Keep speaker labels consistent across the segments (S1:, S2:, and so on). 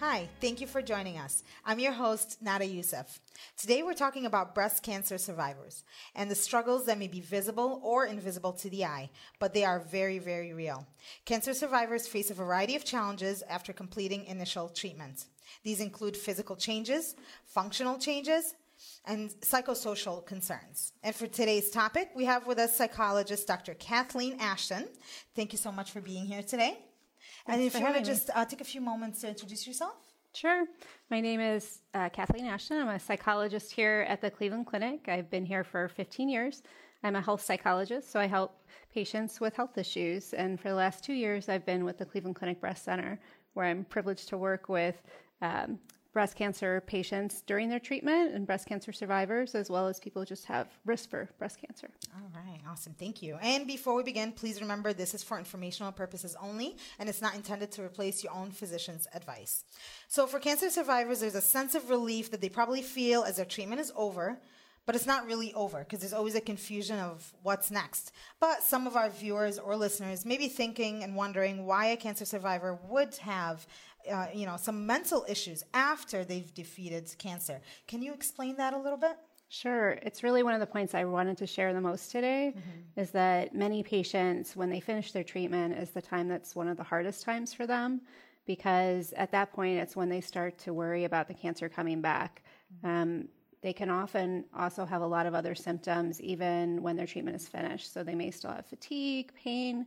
S1: Hi, thank you for joining us. I'm your host, Nada Youssef. Today we're talking about breast cancer survivors and the struggles that may be visible or invisible to the eye, but they are very, very real. Cancer survivors face a variety of challenges after completing initial treatment. These include physical changes, functional changes, and psychosocial concerns. And for today's topic, we have with us psychologist Dr. Kathleen Ashton. Thank you so much for being here today.
S2: Thanks
S1: and if you want to just uh, take a few moments to introduce yourself.
S2: Sure. My name is uh, Kathleen Ashton. I'm a psychologist here at the Cleveland Clinic. I've been here for 15 years. I'm a health psychologist, so I help patients with health issues. And for the last two years, I've been with the Cleveland Clinic Breast Center, where I'm privileged to work with um, breast cancer patients during their treatment and breast cancer survivors, as well as people who just have risk for breast cancer.
S1: All right, awesome. Thank you. And before we begin, please remember this is for informational purposes only, and it's not intended to replace your own physician's advice. So, for cancer survivors, there's a sense of relief that they probably feel as their treatment is over. But it's not really over because there's always a confusion of what's next. But some of our viewers or listeners may be thinking and wondering why a cancer survivor would have, uh, you know, some mental issues after they've defeated cancer. Can you explain that a little bit?
S2: Sure. It's really one of the points I wanted to share the most today is that many patients, when they finish their treatment, is the time that's one of the hardest times for them because at that point, it's when they start to worry about the cancer coming back. Um, they can often also have a lot of other symptoms even when their treatment is finished. So they may still have fatigue, pain,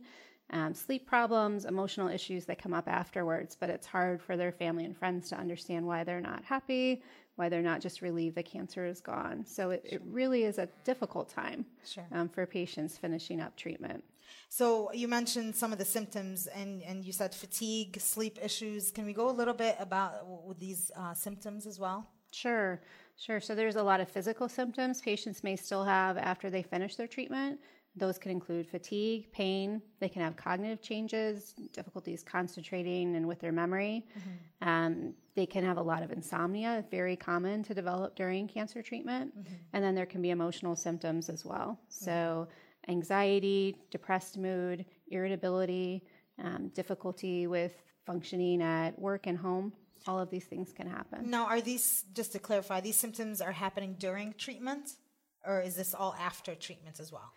S2: um, sleep problems, emotional issues that come up afterwards, but it's hard for their family and friends to understand why they're not happy, why they're not just relieved the cancer is gone. So it, it really is a difficult time
S1: Sure.
S2: um, for patients finishing up treatment.
S1: So you mentioned some of the symptoms, and, and you said fatigue, sleep issues. Can we go a little bit about with these uh, symptoms as well?
S2: Sure, sure. So there's a lot of physical symptoms patients may still have after they finish their treatment. Those can include fatigue, pain. They can have cognitive changes, difficulties concentrating and with their memory. Um, they can have a lot of insomnia, very common to develop during cancer treatment. And then there can be emotional symptoms as well. So anxiety, depressed mood, irritability, um, difficulty with functioning at work and home. All of these things can happen.
S1: Now, are these just to clarify? These symptoms are happening during treatment, or is this all after treatment as well?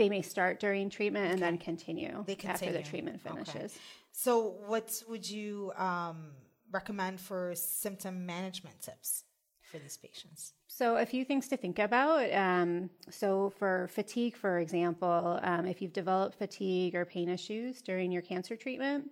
S2: They may start during treatment and then continue,
S1: They
S2: after the
S1: continue.
S2: treatment
S1: Okay.
S2: finishes.
S1: So, what would you um, recommend for symptom management tips for these patients?
S2: So, a few things to think about. Um, so, for fatigue, for example, um, if you've developed fatigue or pain issues during your cancer treatment,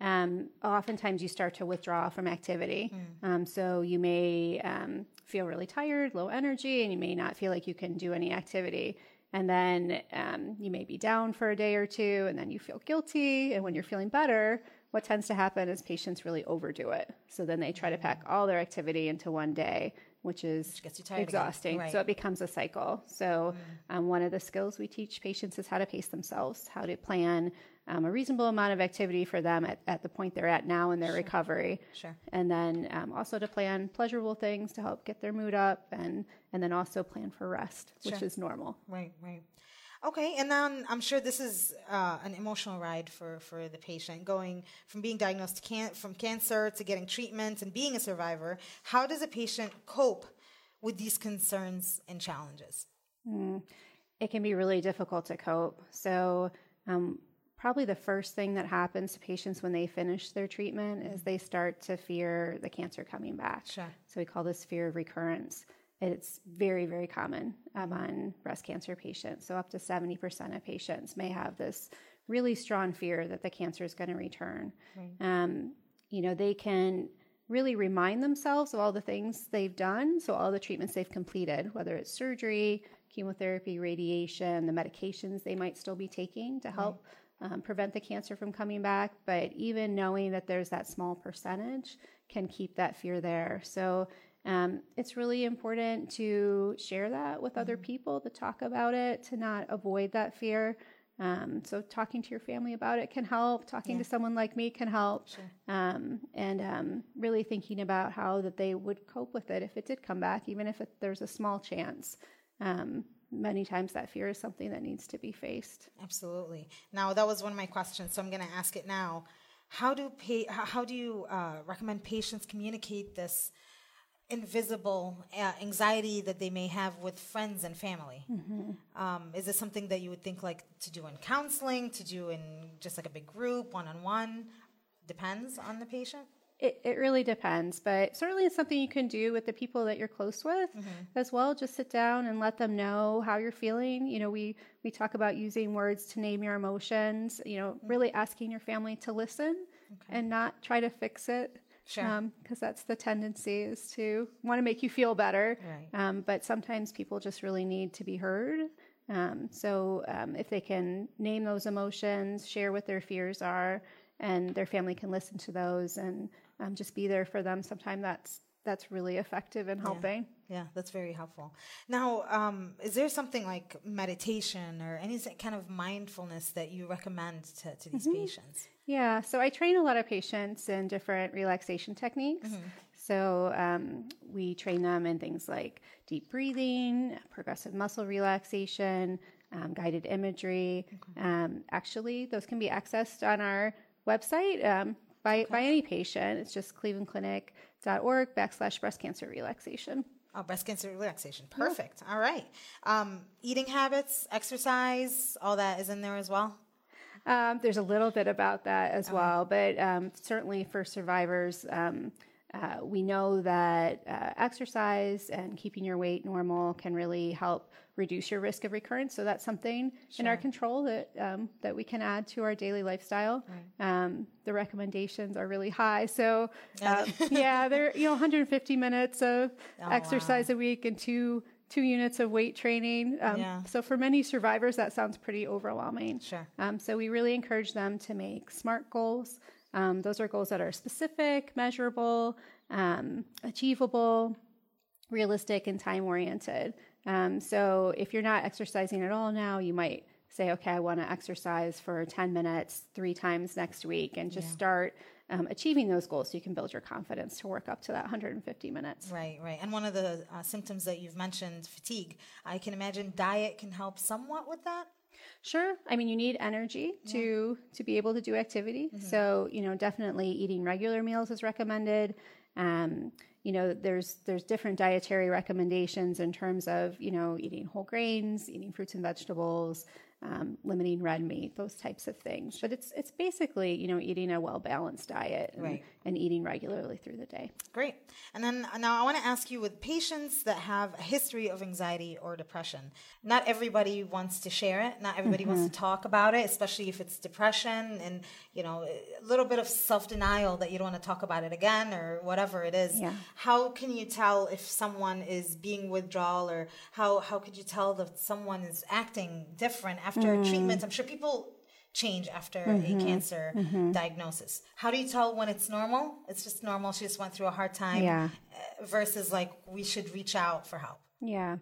S2: um, oftentimes you start to withdraw from activity. Um, so, you may um, feel really tired, low energy, and you may not feel like you can do any activity. And then um, you may be down for a day or two, and then you feel guilty. And when you're feeling better, what tends to happen is patients really overdo it. So then they try to pack all their activity into one day, which is
S1: tired
S2: exhausting.
S1: Right.
S2: So it becomes a cycle. So um, one of the skills we teach patients is how to pace themselves, how to plan um, a reasonable amount of activity for them at, at the point they're at now in their recovery.
S1: Sure.
S2: And then um, also to plan pleasurable things to help get their mood up, and and then also plan for rest, which is normal.
S1: Right, right. Okay, and then I'm sure this is uh, an emotional ride for, for the patient, going from being diagnosed can- from cancer to getting treatment and being a survivor. How does a patient cope with these concerns and challenges?
S2: it can be really difficult to cope. So, um, probably the first thing that happens to patients when they finish their treatment is they start to fear the cancer coming back.
S1: Sure.
S2: So, we call this fear of recurrence. It's very, very common among breast cancer patients. So, up to 70% of patients may have this really strong fear that the cancer is going to return. Um, you know, they can really remind themselves of all the things they've done. So, all the treatments they've completed, whether it's surgery, chemotherapy, radiation, the medications they might still be taking to help um, prevent the cancer from coming back. But even knowing that there's that small percentage can keep that fear there. So, um, it's really important to share that with other
S1: Mm-hmm.
S2: people, to talk about it, to not avoid that fear. Um, so talking to your family about it can help. Talking to someone like me can help. Um, and um, really thinking about how that they would cope with it if it did come back, even if it, there's a small chance. Um, many times that fear is something that needs to be faced.
S1: Absolutely. Now that was one of my questions, so I'm going to ask it now. How do pa- how do you uh, recommend patients communicate this invisible uh, anxiety that they may have with friends and family? Um, is this something that you would think like to do in counseling, to do in just like a big group, one on one? Depends on the patient.
S2: It, it really depends, but certainly it's something you can do with the people that you're close with as well. Just sit down and let them know how you're feeling. You know, we, we talk about using words to name your emotions, you know, really asking your family to listen and not try to fix it.
S1: Sure.
S2: Because that's the tendency is to want to make you feel better.
S1: Right.
S2: Um, but sometimes people just really need to be heard. Um, so um, if they can name those emotions, share what their fears are, and their family can listen to those and um, just be there for them, sometimes that's that's really effective in helping.
S1: Yeah, that's very helpful. Now, um, is there something like meditation or any kind of mindfulness that you recommend to, to these patients?
S2: Yeah, so I train a lot of patients in different relaxation techniques. So um, we train them in things like deep breathing, progressive muscle relaxation, um, guided imagery. Um, actually, those can be accessed on our website um, by, by any patient. It's just clevelandclinic.org backslash breast cancer relaxation.
S1: Oh, breast cancer relaxation. Perfect. All right. Um, eating habits, exercise, all that is in there as well.
S2: Um, there's a little bit about that as well, but um, certainly for survivors, um, uh, we know that uh, exercise and keeping your weight normal can really help reduce your risk of recurrence. So that's something in our control that um, that we can add to our daily lifestyle. Um, the recommendations are really high, so um, yeah, they're you know 150 minutes of exercise a week and two two units of weight training. Um,
S1: Yeah.
S2: So for many survivors, that sounds pretty overwhelming.
S1: Sure.
S2: Um, so we really encourage them to make SMART goals. Um, those are goals that are specific, measurable, um, achievable, realistic, and time oriented. Um, so if you're not exercising at all now, you might say, okay, I want to exercise for 10 minutes three times next week and just start um, achieving those goals so you can build your confidence to work up to that 150 minutes.
S1: Right, right. And one of the uh, symptoms that you've mentioned, fatigue, I can imagine diet can help somewhat with that.
S2: Sure. I mean, you need energy to to be able to do activity. So, you know, definitely eating regular meals is recommended. Um, you know, there's there's different dietary recommendations in terms of you know eating whole grains, eating fruits and vegetables, um, limiting red meat, those types of things. But it's it's basically you know eating a well balanced diet and,
S1: Right.
S2: And eating regularly through the day.
S1: Great. And then uh, now I want to ask you with patients that have a history of anxiety or depression, not everybody wants to share it. Not everybody wants to talk about it, especially if it's depression and, you know, a little bit of self denial that you don't want to talk about it again or whatever it is.
S2: Yeah.
S1: How can you tell if someone is being withdrawal or how, how could you tell that someone is acting different after a treatment? I'm sure people change after a cancer diagnosis. How do you tell when it's normal? It's just normal. She just went through a hard time.
S2: Yeah.
S1: uh, Versus like we should reach out for help.
S2: Yeah.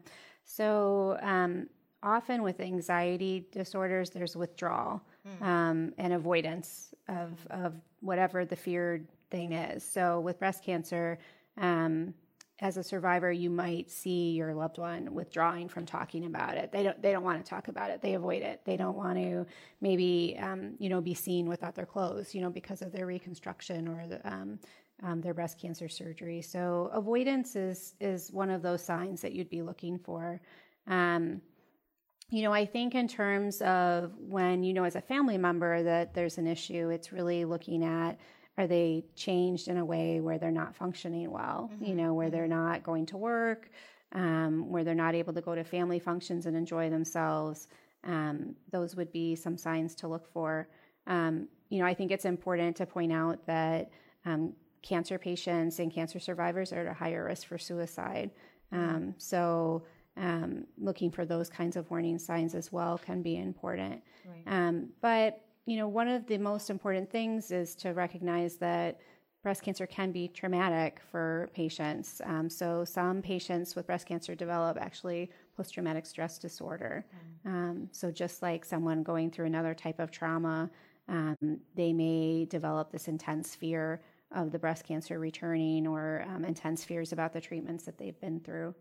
S2: So um, often with anxiety disorders, there's withdrawal um, and avoidance of, of whatever the feared thing is. So with breast cancer, um, as a survivor, you might see your loved one withdrawing from talking about it. They don't. They don't want to talk about it. They avoid it. They don't want to maybe um, you know be seen without their clothes. You know because of their reconstruction or the, um, um, their breast cancer surgery. So avoidance is is one of those signs that you'd be looking for. Um, you know, I think in terms of when you know as a family member that there's an issue, it's really looking at are they changed in a way where they're not functioning well, you know, where they're not going to work, um, where they're not able to go to family functions and enjoy themselves. Um, those would be some signs to look for. Um, you know, I think it's important to point out that um, cancer patients and cancer survivors are at a higher risk for suicide. Um, so, um, looking for those kinds of warning signs as well can be important. Um, but you know, one of the most important things is to recognize that breast cancer can be traumatic for patients. Um, so some patients with breast cancer develop actually post-traumatic stress disorder. Mm. Um, so just like someone going through another type of trauma, um, they may develop this intense fear of the breast cancer returning or um, intense fears about the treatments that they've been through.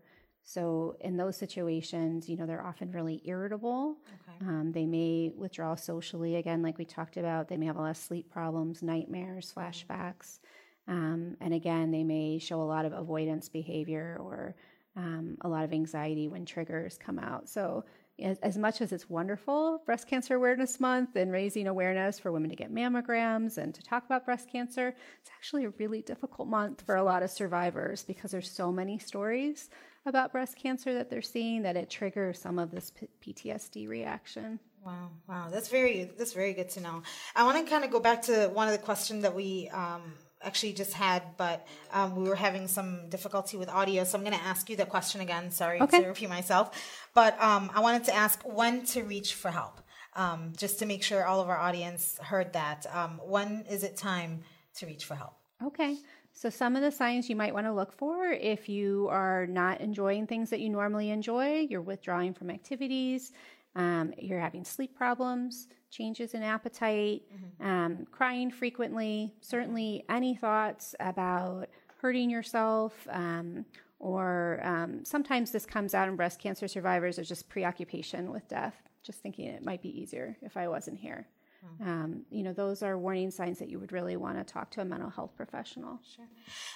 S2: So in those situations, you know, they're often really irritable. Okay. Um, they may withdraw socially again, like we talked about. They may have a lot of sleep problems, nightmares, flashbacks. Um, and again, they may show a lot of avoidance behavior or um, a lot of anxiety when triggers come out. So as, as, much as it's wonderful, Breast Cancer Awareness Month and raising awareness for women to get mammograms and to talk about breast cancer, it's actually a really difficult month for a lot of survivors because there's so many stories about breast cancer that they're seeing that it triggers some of this P- PTSD reaction.
S1: Wow, wow, that's very that's very good to know. I want to kind of go back to one of the questions that we um, actually just had, but um, we were having some difficulty with audio, so I'm going to ask you the question again. Sorry okay. to repeat myself, but um, I wanted to ask when to reach for help, um, just to make sure all of our audience heard that. Um, when is it time to reach for help?
S2: Okay. So, some of the signs you might want to look for if you are not enjoying things that you normally enjoy, you're withdrawing from activities, um, you're having sleep problems, changes in appetite, mm-hmm. um, crying frequently, certainly any thoughts about hurting yourself. Um, or um, sometimes this comes out in breast cancer survivors as just preoccupation with death, just thinking it might be easier if I wasn't here. Mm-hmm. Um, you know, those are warning signs that you would really want to talk to a mental health professional.
S1: Sure.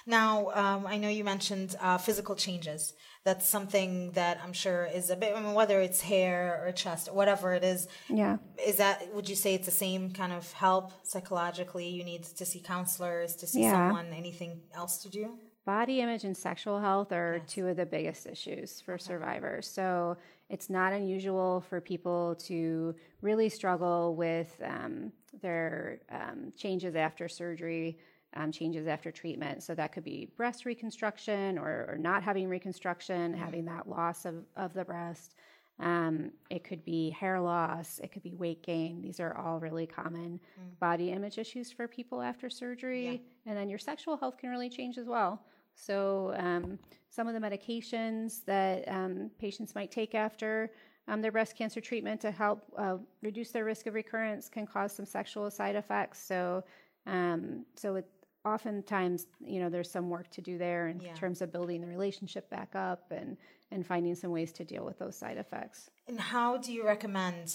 S1: Now, um, I know you mentioned uh, physical changes. That's something that I'm sure is a bit, I mean, whether it's hair or chest whatever it is.
S2: Yeah.
S1: Is that, would you say it's the same kind of help psychologically? You need to see counselors, to see
S2: yeah.
S1: someone, anything else to do?
S2: Body image and sexual health are yes. two of the biggest issues for okay. survivors. So, it's not unusual for people to really struggle with um, their um, changes after surgery, um, changes after treatment. So that could be breast reconstruction or, or not having reconstruction, mm-hmm. having that loss of, of the breast. Um, it could be hair loss, it could be weight gain. These are all really common mm. body image issues for people after surgery. Yeah. And then your sexual health can really change as well. So, um, some of the medications that um, patients might take after um, their breast cancer treatment to help uh, reduce their risk of recurrence can cause some sexual side effects. So, um, so it oftentimes, you know, there's some work to do there in yeah. terms of building the relationship back up and and finding some ways to deal with those side effects.
S1: And how do you recommend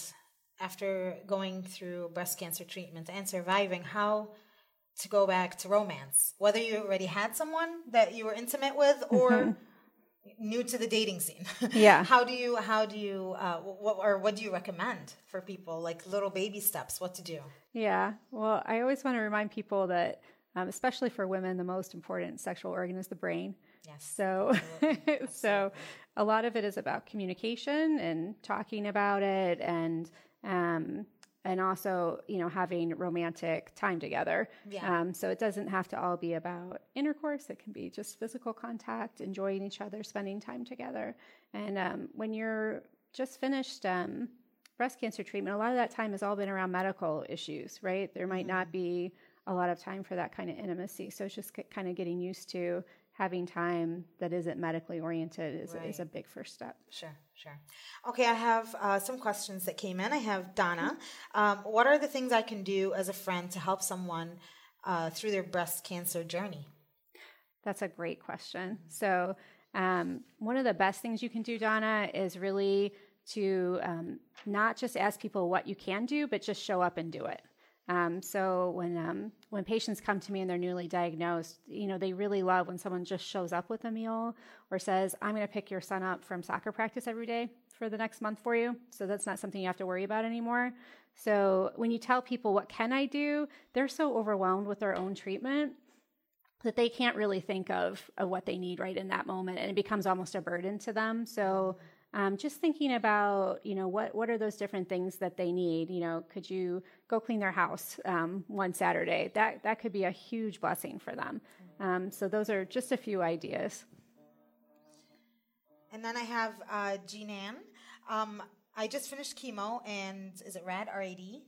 S1: after going through breast cancer treatment and surviving how to go back to romance, whether you already had someone that you were intimate with or mm-hmm. new to the dating scene.
S2: Yeah.
S1: how do you how do you uh, what or what do you recommend for people like little baby steps what to do?
S2: Yeah. Well, I always want to remind people that um, especially for women the most important sexual organ is the brain.
S1: Yes.
S2: So so a lot of it is about communication and talking about it and um, and also you know having romantic time together.
S1: Yeah.
S2: Um, so it doesn't have to all be about intercourse. It can be just physical contact enjoying each other spending time together. And um, when you're just finished um, breast cancer treatment a lot of that time has all been around medical issues right? There might mm-hmm. not be a lot of time for that kind of intimacy. So it's just kind of getting used to having time that isn't medically oriented is, right. is a big first step.
S1: Sure, sure. Okay, I have uh, some questions that came in. I have Donna. Um, what are the things I can do as a friend to help someone uh, through their breast cancer journey?
S2: That's a great question. So, um, one of the best things you can do, Donna, is really to um, not just ask people what you can do, but just show up and do it. Um, so when um, when patients come to me and they're newly diagnosed, you know they really love when someone just shows up with a meal or says, "I'm going to pick your son up from soccer practice every day for the next month for you." So that's not something you have to worry about anymore. So when you tell people what can I do, they're so overwhelmed with their own treatment that they can't really think of of what they need right in that moment, and it becomes almost a burden to them. So um, just thinking about you know what what are those different things that they need? You know could you go clean their house um, one saturday? That that could be a huge blessing for them. Um, so those are just a few ideas.
S1: And then i have uh, jean um, i just finished chemo and is it rad rad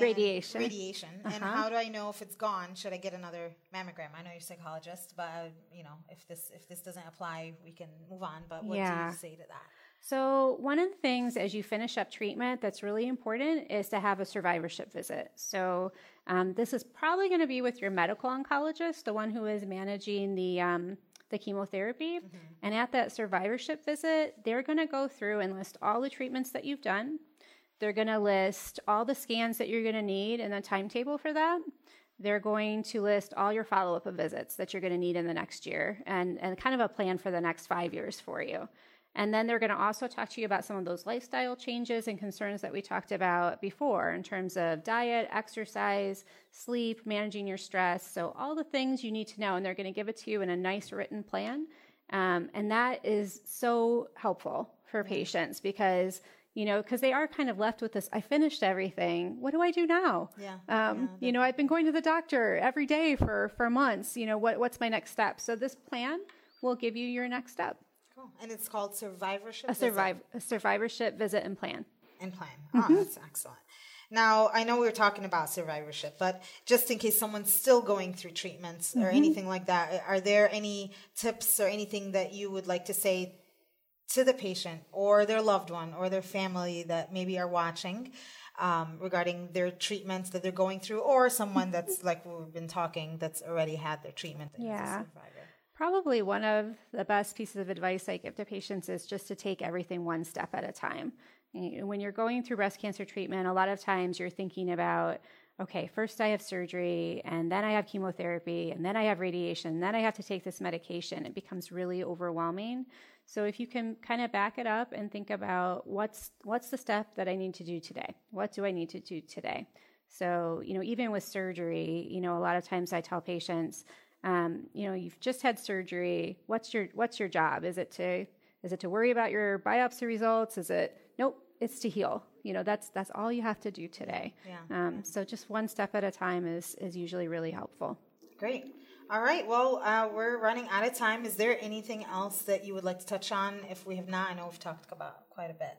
S2: radiation.
S1: Radiation. Uh-huh. And how do I know if it's gone? Should I get another mammogram? I know you're a psychologist, but uh, you know, if this if this doesn't apply, we can move on. But what yeah. do you say to that?
S2: So, one of the things as you finish up treatment that's really important is to have a survivorship visit. So, um, this is probably going to be with your medical oncologist, the one who is managing the um, the chemotherapy. Mm-hmm. And at that survivorship visit, they're going to go through and list all the treatments that you've done. They're going to list all the scans that you're going to need and the timetable for that. They're going to list all your follow up visits that you're going to need in the next year and, and kind of a plan for the next five years for you. And then they're going to also talk to you about some of those lifestyle changes and concerns that we talked about before in terms of diet, exercise, sleep, managing your stress. So, all the things you need to know, and they're going to give it to you in a nice written plan. Um, and that is so helpful for patients because you know, because they are kind of left with this, I finished everything. What do I do now?
S1: Yeah.
S2: Um, yeah you know, I've been going to the doctor every day for, for months. You know, what, what's my next step? So this plan will give you your next step.
S1: Cool. And it's called survivorship.
S2: A survive a survivorship visit and plan.
S1: And plan. Oh, mm-hmm. that's excellent. Now, I know we were talking about survivorship, but just in case someone's still going through treatments mm-hmm. or anything like that, are there any tips or anything that you would like to say to the patient or their loved one or their family that maybe are watching um, regarding their treatments that they're going through, or someone that's like we've been talking that's already had their treatment?
S2: yeah. Probably one of the best pieces of advice I give to patients is just to take everything one step at a time. When you're going through breast cancer treatment, a lot of times you're thinking about, okay, first I have surgery, and then I have chemotherapy, and then I have radiation, and then I have to take this medication. It becomes really overwhelming. So if you can kind of back it up and think about what's what's the step that I need to do today? What do I need to do today? So, you know, even with surgery, you know, a lot of times I tell patients, um, you know, you've just had surgery. What's your what's your job? Is it to is it to worry about your biopsy results? Is it nope? It's to heal. You know, that's that's all you have to do today.
S1: Yeah.
S2: Um, so just one step at a time is is usually really helpful.
S1: Great. All right. Well, uh, we're running out of time. Is there anything else that you would like to touch on? If we have not, I know we've talked about quite a bit.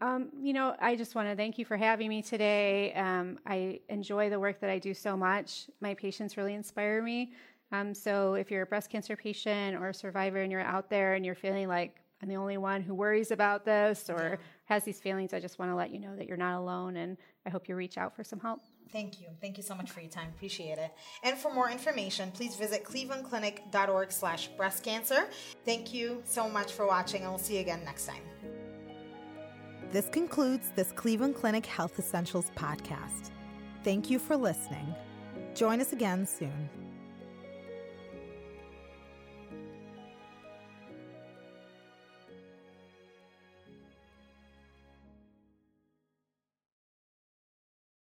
S2: Um, you know, I just want to thank you for having me today. Um, I enjoy the work that I do so much. My patients really inspire me. Um, so if you're a breast cancer patient or a survivor and you're out there and you're feeling like I'm the only one who worries about this or has these feelings, I just want to let you know that you're not alone and I hope you reach out for some help.
S1: Thank you. Thank you so much for your time. Appreciate it. And for more information, please visit clevelandclinic.org slash breast cancer. Thank you so much for watching and we'll see you again next time. This concludes this Cleveland Clinic Health Essentials podcast. Thank you for listening. Join us again soon.